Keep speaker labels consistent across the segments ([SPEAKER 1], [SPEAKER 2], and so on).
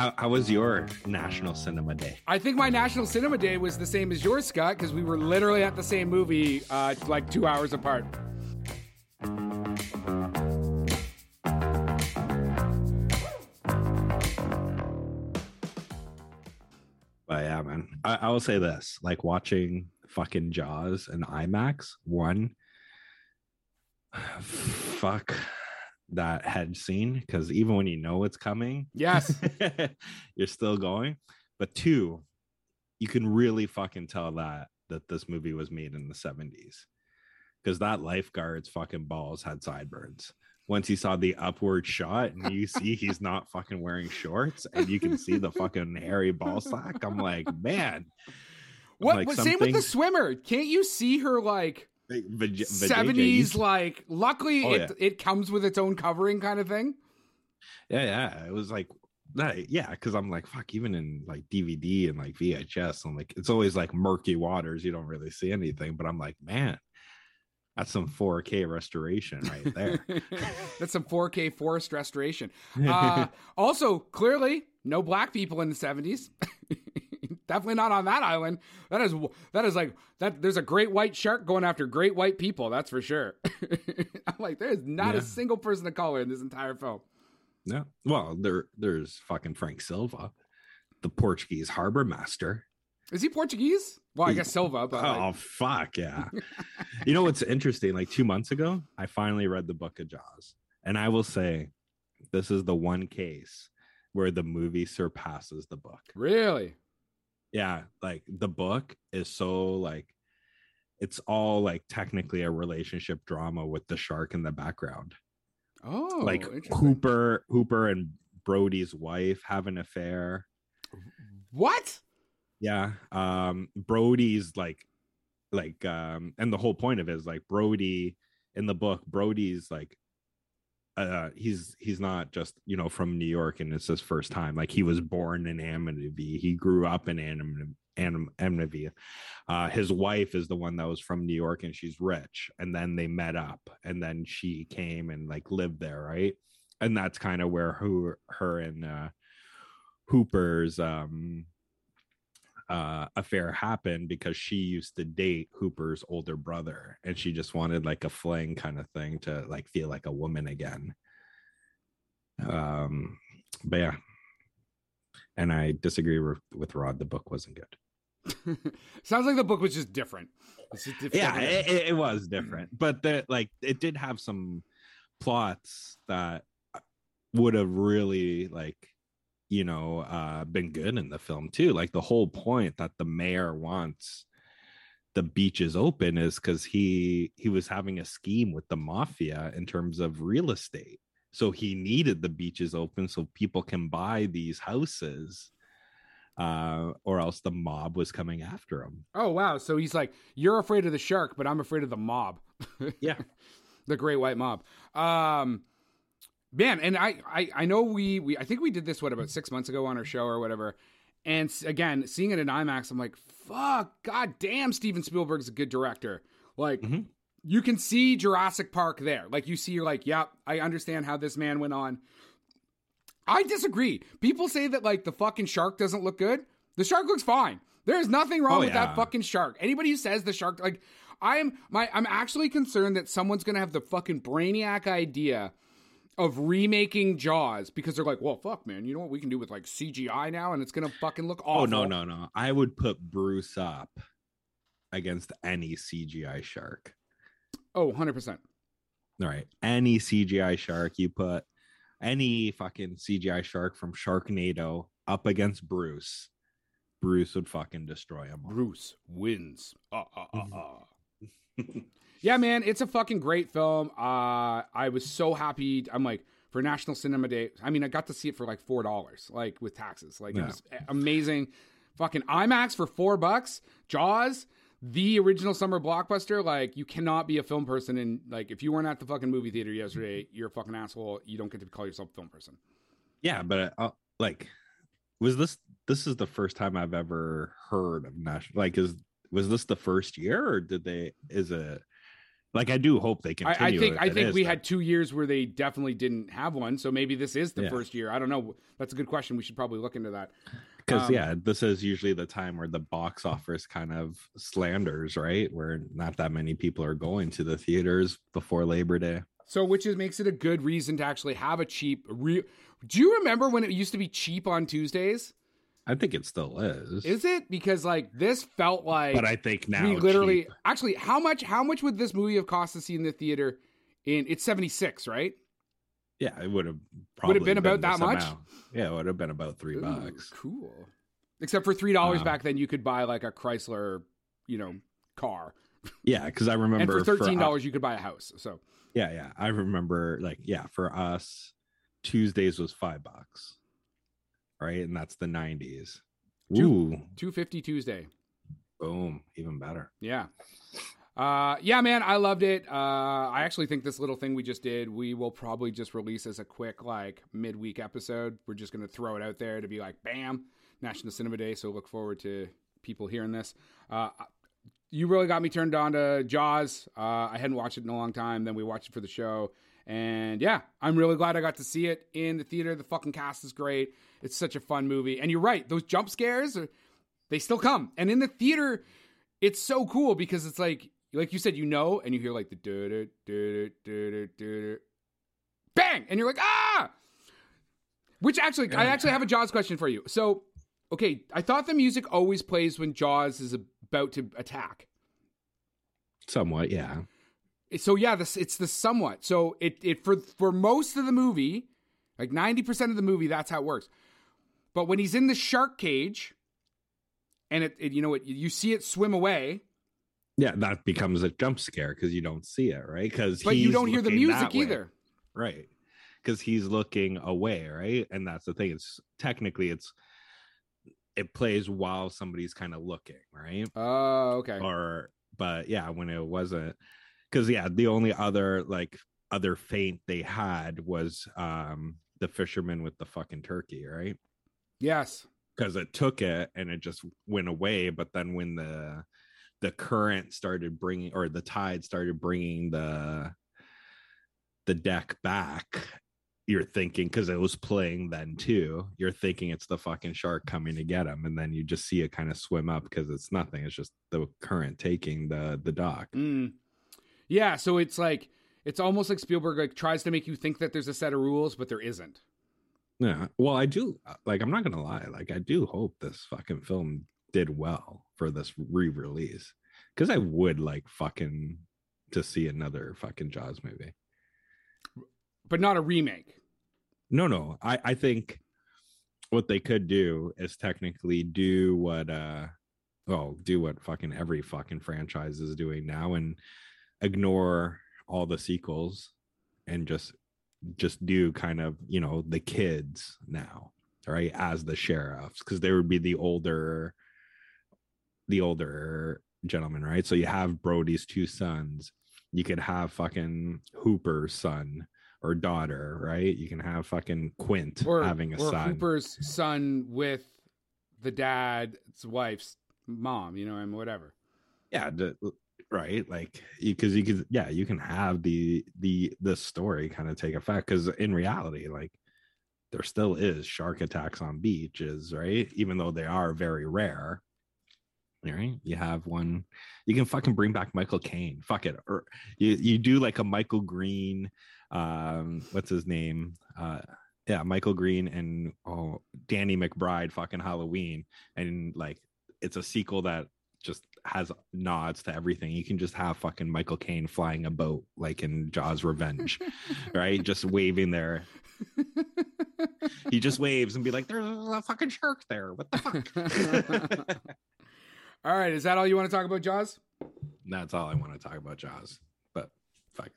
[SPEAKER 1] How, how was your National Cinema Day?
[SPEAKER 2] I think my National Cinema Day was the same as yours, Scott, because we were literally at the same movie uh, like two hours apart.
[SPEAKER 1] But yeah, man, I, I will say this: like watching fucking Jaws and IMAX. One, fuck that head scene because even when you know it's coming,
[SPEAKER 2] Yes.
[SPEAKER 1] you're still going. But two, you can really fucking tell that that this movie was made in the 70s because that lifeguard's fucking balls had sideburns. Once he saw the upward shot and you see he's not fucking wearing shorts and you can see the fucking hairy ball sack, I'm like, man.
[SPEAKER 2] What?
[SPEAKER 1] Like
[SPEAKER 2] same with the swimmer. Can't you see her like seventies? Like, luckily
[SPEAKER 1] Oh,
[SPEAKER 2] it it comes with its own covering, kind of thing.
[SPEAKER 1] Yeah, yeah. It was like yeah, because I'm like, fuck, even in like DVD and like VHS, I'm like, it's always like murky waters. You don't really see anything, but I'm like, man, that's some 4K restoration right there.
[SPEAKER 2] That's some 4K forest restoration. Uh, also, clearly, no black people in the 70s. Definitely not on that island. That is that is like that. There's a great white shark going after great white people. That's for sure. I'm like, there's not a single person of color in this entire film.
[SPEAKER 1] no, well, there, there's fucking Frank Silva, the Portuguese harbor master.
[SPEAKER 2] Is he Portuguese? Well, I guess Silva, but
[SPEAKER 1] oh
[SPEAKER 2] like,
[SPEAKER 1] fuck yeah! you know what's interesting? Like two months ago, I finally read the Book of Jaws, and I will say, this is the one case where the movie surpasses the book.
[SPEAKER 2] really,
[SPEAKER 1] yeah like the book is so like it's all like technically a relationship drama with the shark in the background.
[SPEAKER 2] Oh,
[SPEAKER 1] like hooper hooper and brody's wife have an affair.
[SPEAKER 2] What?
[SPEAKER 1] yeah um brody's like like um and the whole point of it is like brody in the book brody's like uh he's he's not just you know from new york and it's his first time. Like he was born in amityville. He grew up in Am- Am- amityville. Uh his wife is the one that was from new york and she's rich. And then they met up and then she came and like lived there right? And that's kind of where who her and uh hooper's um uh, affair happened because she used to date Hooper's older brother, and she just wanted like a fling kind of thing to like feel like a woman again. Um, but yeah, and I disagree with, with Rod. The book wasn't good.
[SPEAKER 2] Sounds like the book was just different. It's just different.
[SPEAKER 1] Yeah, it, it- it was different, but the like it did have some plots that would have really like you know uh been good in the film too like the whole point that the mayor wants the beaches open is because he he was having a scheme with the mafia in terms of real estate so he needed the beaches open so people can buy these houses uh or else the mob was coming after him
[SPEAKER 2] Oh wow! So he's like, you're afraid of the shark, but I'm afraid of the mob.
[SPEAKER 1] yeah
[SPEAKER 2] the Great White Mob. Um, man, and I, I, I know we, we, I think we did this what about six months ago on our show or whatever. And again, seeing it in IMAX, I'm like, fuck, god damn, Steven Spielberg's a good director. Like,
[SPEAKER 1] Mhm.
[SPEAKER 2] you can see Jurassic Park there. Like, you see, you're like, yep, I understand how this man went on. I disagree. People say that like the fucking shark doesn't look good. The shark looks fine. There's nothing wrong
[SPEAKER 1] Oh,
[SPEAKER 2] with
[SPEAKER 1] yeah.
[SPEAKER 2] that fucking shark. Anybody who says the shark like I'm my I'm actually concerned that someone's gonna have the fucking brainiac idea of remaking Jaws because they're like, well, fuck, man, you know what we can do with like CGI now, and it's gonna fucking look awful.
[SPEAKER 1] Oh no, no, no. I would put Bruce up against any CGI shark.
[SPEAKER 2] Oh, 100 percent.
[SPEAKER 1] All right. Any CGI shark you put any fucking CGI shark from Sharknado up against Bruce, Bruce would fucking destroy him. all.
[SPEAKER 2] Bruce wins. Uh, uh, uh, uh. Yeah, man, it's a fucking great film. Uh, I was so happy. I'm like for National Cinema Day. I mean, I got to see it for like four dollars, like with taxes. Like it was amazing. Fucking IMAX for four bucks. Jaws, the original summer blockbuster. Like you cannot be a film person and like if you weren't at the fucking movie theater yesterday, you're a fucking asshole. You don't get to call yourself a film person.
[SPEAKER 1] Yeah, but uh, like, was this this is the first time I've ever heard of national? Like, is was this the first year, or did they? Is it? like I do hope they continue.
[SPEAKER 2] I think I think we had two years where they definitely didn't have one. So maybe this is the
[SPEAKER 1] Yeah.
[SPEAKER 2] first year. I don't know. That's a good question. We should probably look into that.
[SPEAKER 1] because
[SPEAKER 2] um,
[SPEAKER 1] yeah, this is usually the time where the box office kind of slanders, right? Where not that many people are going to the theaters before Labor Day.
[SPEAKER 2] So, which is makes it a good reason to actually have a cheap. Re- Do you remember when it used to be cheap on Tuesdays?
[SPEAKER 1] I think it still is,
[SPEAKER 2] Is it because like this felt like
[SPEAKER 1] but I think now
[SPEAKER 2] we literally
[SPEAKER 1] cheap-
[SPEAKER 2] actually how much how much would this movie have cost to see in the theater? In it's seventy six, right?
[SPEAKER 1] yeah, it would have probably
[SPEAKER 2] Would
[SPEAKER 1] have
[SPEAKER 2] it been about that much?
[SPEAKER 1] amount. Yeah, it would have been about three
[SPEAKER 2] Ooh,
[SPEAKER 1] bucks.
[SPEAKER 2] Cool. Except for three dollars
[SPEAKER 1] Um,
[SPEAKER 2] back then, you could buy like a Chrysler, you know, car,
[SPEAKER 1] Yeah, because I remember
[SPEAKER 2] and for thirteen dollars you could buy a house. So
[SPEAKER 1] Yeah, yeah. I remember like yeah, for us, Tuesdays was five bucks. Right? And that's the nineties. Ooh,
[SPEAKER 2] two fifty Tuesday.
[SPEAKER 1] boom, even better.
[SPEAKER 2] Yeah. Uh, yeah, man, I loved it. Uh, I actually think this little thing we just did, we will probably just release as a quick, like, midweek episode. We're just going to throw it out there to be like, bam, National Cinema Day. So look forward to people hearing this. Uh, you really got me turned on to Jaws. Uh, I hadn't watched it in a long time. Then we watched it for the show. And yeah, I'm really glad I got to see it in the theater. The fucking cast is great. It's such a fun movie. And you're right, those jump scares, are, they still come. And in the theater, it's so cool because it's like like you said, you know, and you hear like the do do do do bang, and you're like ah. Which actually, I actually have a Jaws question for you. So, okay, I thought the music always plays when Jaws is about to attack.
[SPEAKER 1] Somewhat, yeah.
[SPEAKER 2] So yeah, this it's the somewhat. So it it for for most of the movie, like ninety percent of the movie, that's how it works. But when he's in the shark cage, and it, it you know it, you see it swim away,
[SPEAKER 1] Yeah, that becomes a jump scare because you don't see it, right? Because
[SPEAKER 2] but you don't hear the music either.
[SPEAKER 1] right? Because he's looking away, right? And that's the thing. It's technically it's it plays while somebody's kind of looking, right?
[SPEAKER 2] Oh, okay.
[SPEAKER 1] Or but yeah, when it wasn't because yeah, the only other like other feint they had was um the fisherman with the fucking turkey, right?
[SPEAKER 2] Yes.
[SPEAKER 1] because it took it and it just went away but then when the the current started bringing or the tide started bringing the the deck back you're thinking because it was playing then too you're thinking it's the fucking shark coming to get him and then you just see it kind of swim up because it's nothing it's just the current taking the the dock
[SPEAKER 2] Mm. Yeah, so it's like it's almost like Spielberg like tries to make you think that there's a set of rules, but there isn't.
[SPEAKER 1] Yeah well i do like i'm not gonna lie like i do hope this fucking film did well for this re-release because i would like fucking to see another fucking jaws movie
[SPEAKER 2] But not a remake.
[SPEAKER 1] no no i i think what they could do is technically do what uh well do what fucking every fucking franchise is doing now and ignore all the sequels and just just do kind of you know the kids now right as the sheriffs because they would be the older the older gentleman right? So you have brody's two sons. You could have fucking hooper's son or daughter right? You can have fucking quint
[SPEAKER 2] Or
[SPEAKER 1] having a
[SPEAKER 2] or
[SPEAKER 1] son.
[SPEAKER 2] Hooper's son with the dad's wife's mom, you know, and whatever.
[SPEAKER 1] yeah the, right? Like because you could yeah you can have the the the story kind of take effect because in reality like there still is shark attacks on beaches right? Even though they are very rare. Right? You have one you can fucking bring back michael caine. Fuck it or you you do like a michael green um what's his name? Uh yeah michael green and oh danny mcbride fucking halloween and like it's a sequel that just has nods to everything. You can just have fucking Michael Caine flying a boat like in Jaws Revenge, right? Just waving there. He just waves and be like, "There's a fucking shark there. What the fuck?"
[SPEAKER 2] all right, is that all you want to talk about, Jaws?
[SPEAKER 1] That's all I want to talk about Jaws. But fuck,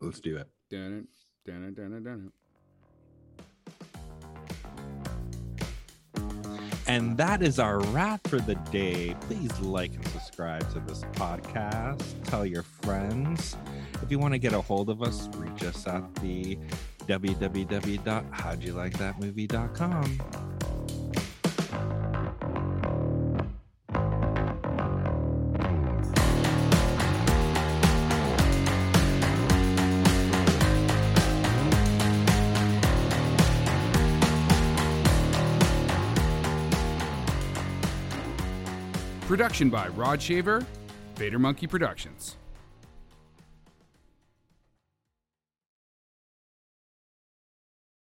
[SPEAKER 1] let's do it.
[SPEAKER 2] Dun it, dun it, dun it, dun it.
[SPEAKER 1] And that is our wrap for the day. Please like and subscribe to this podcast. Tell your friends. If you want to get a hold of us, reach us at the www.howdyoulikethatmovie.com.
[SPEAKER 2] Production by Rod Shaver, Vader Monkey Productions.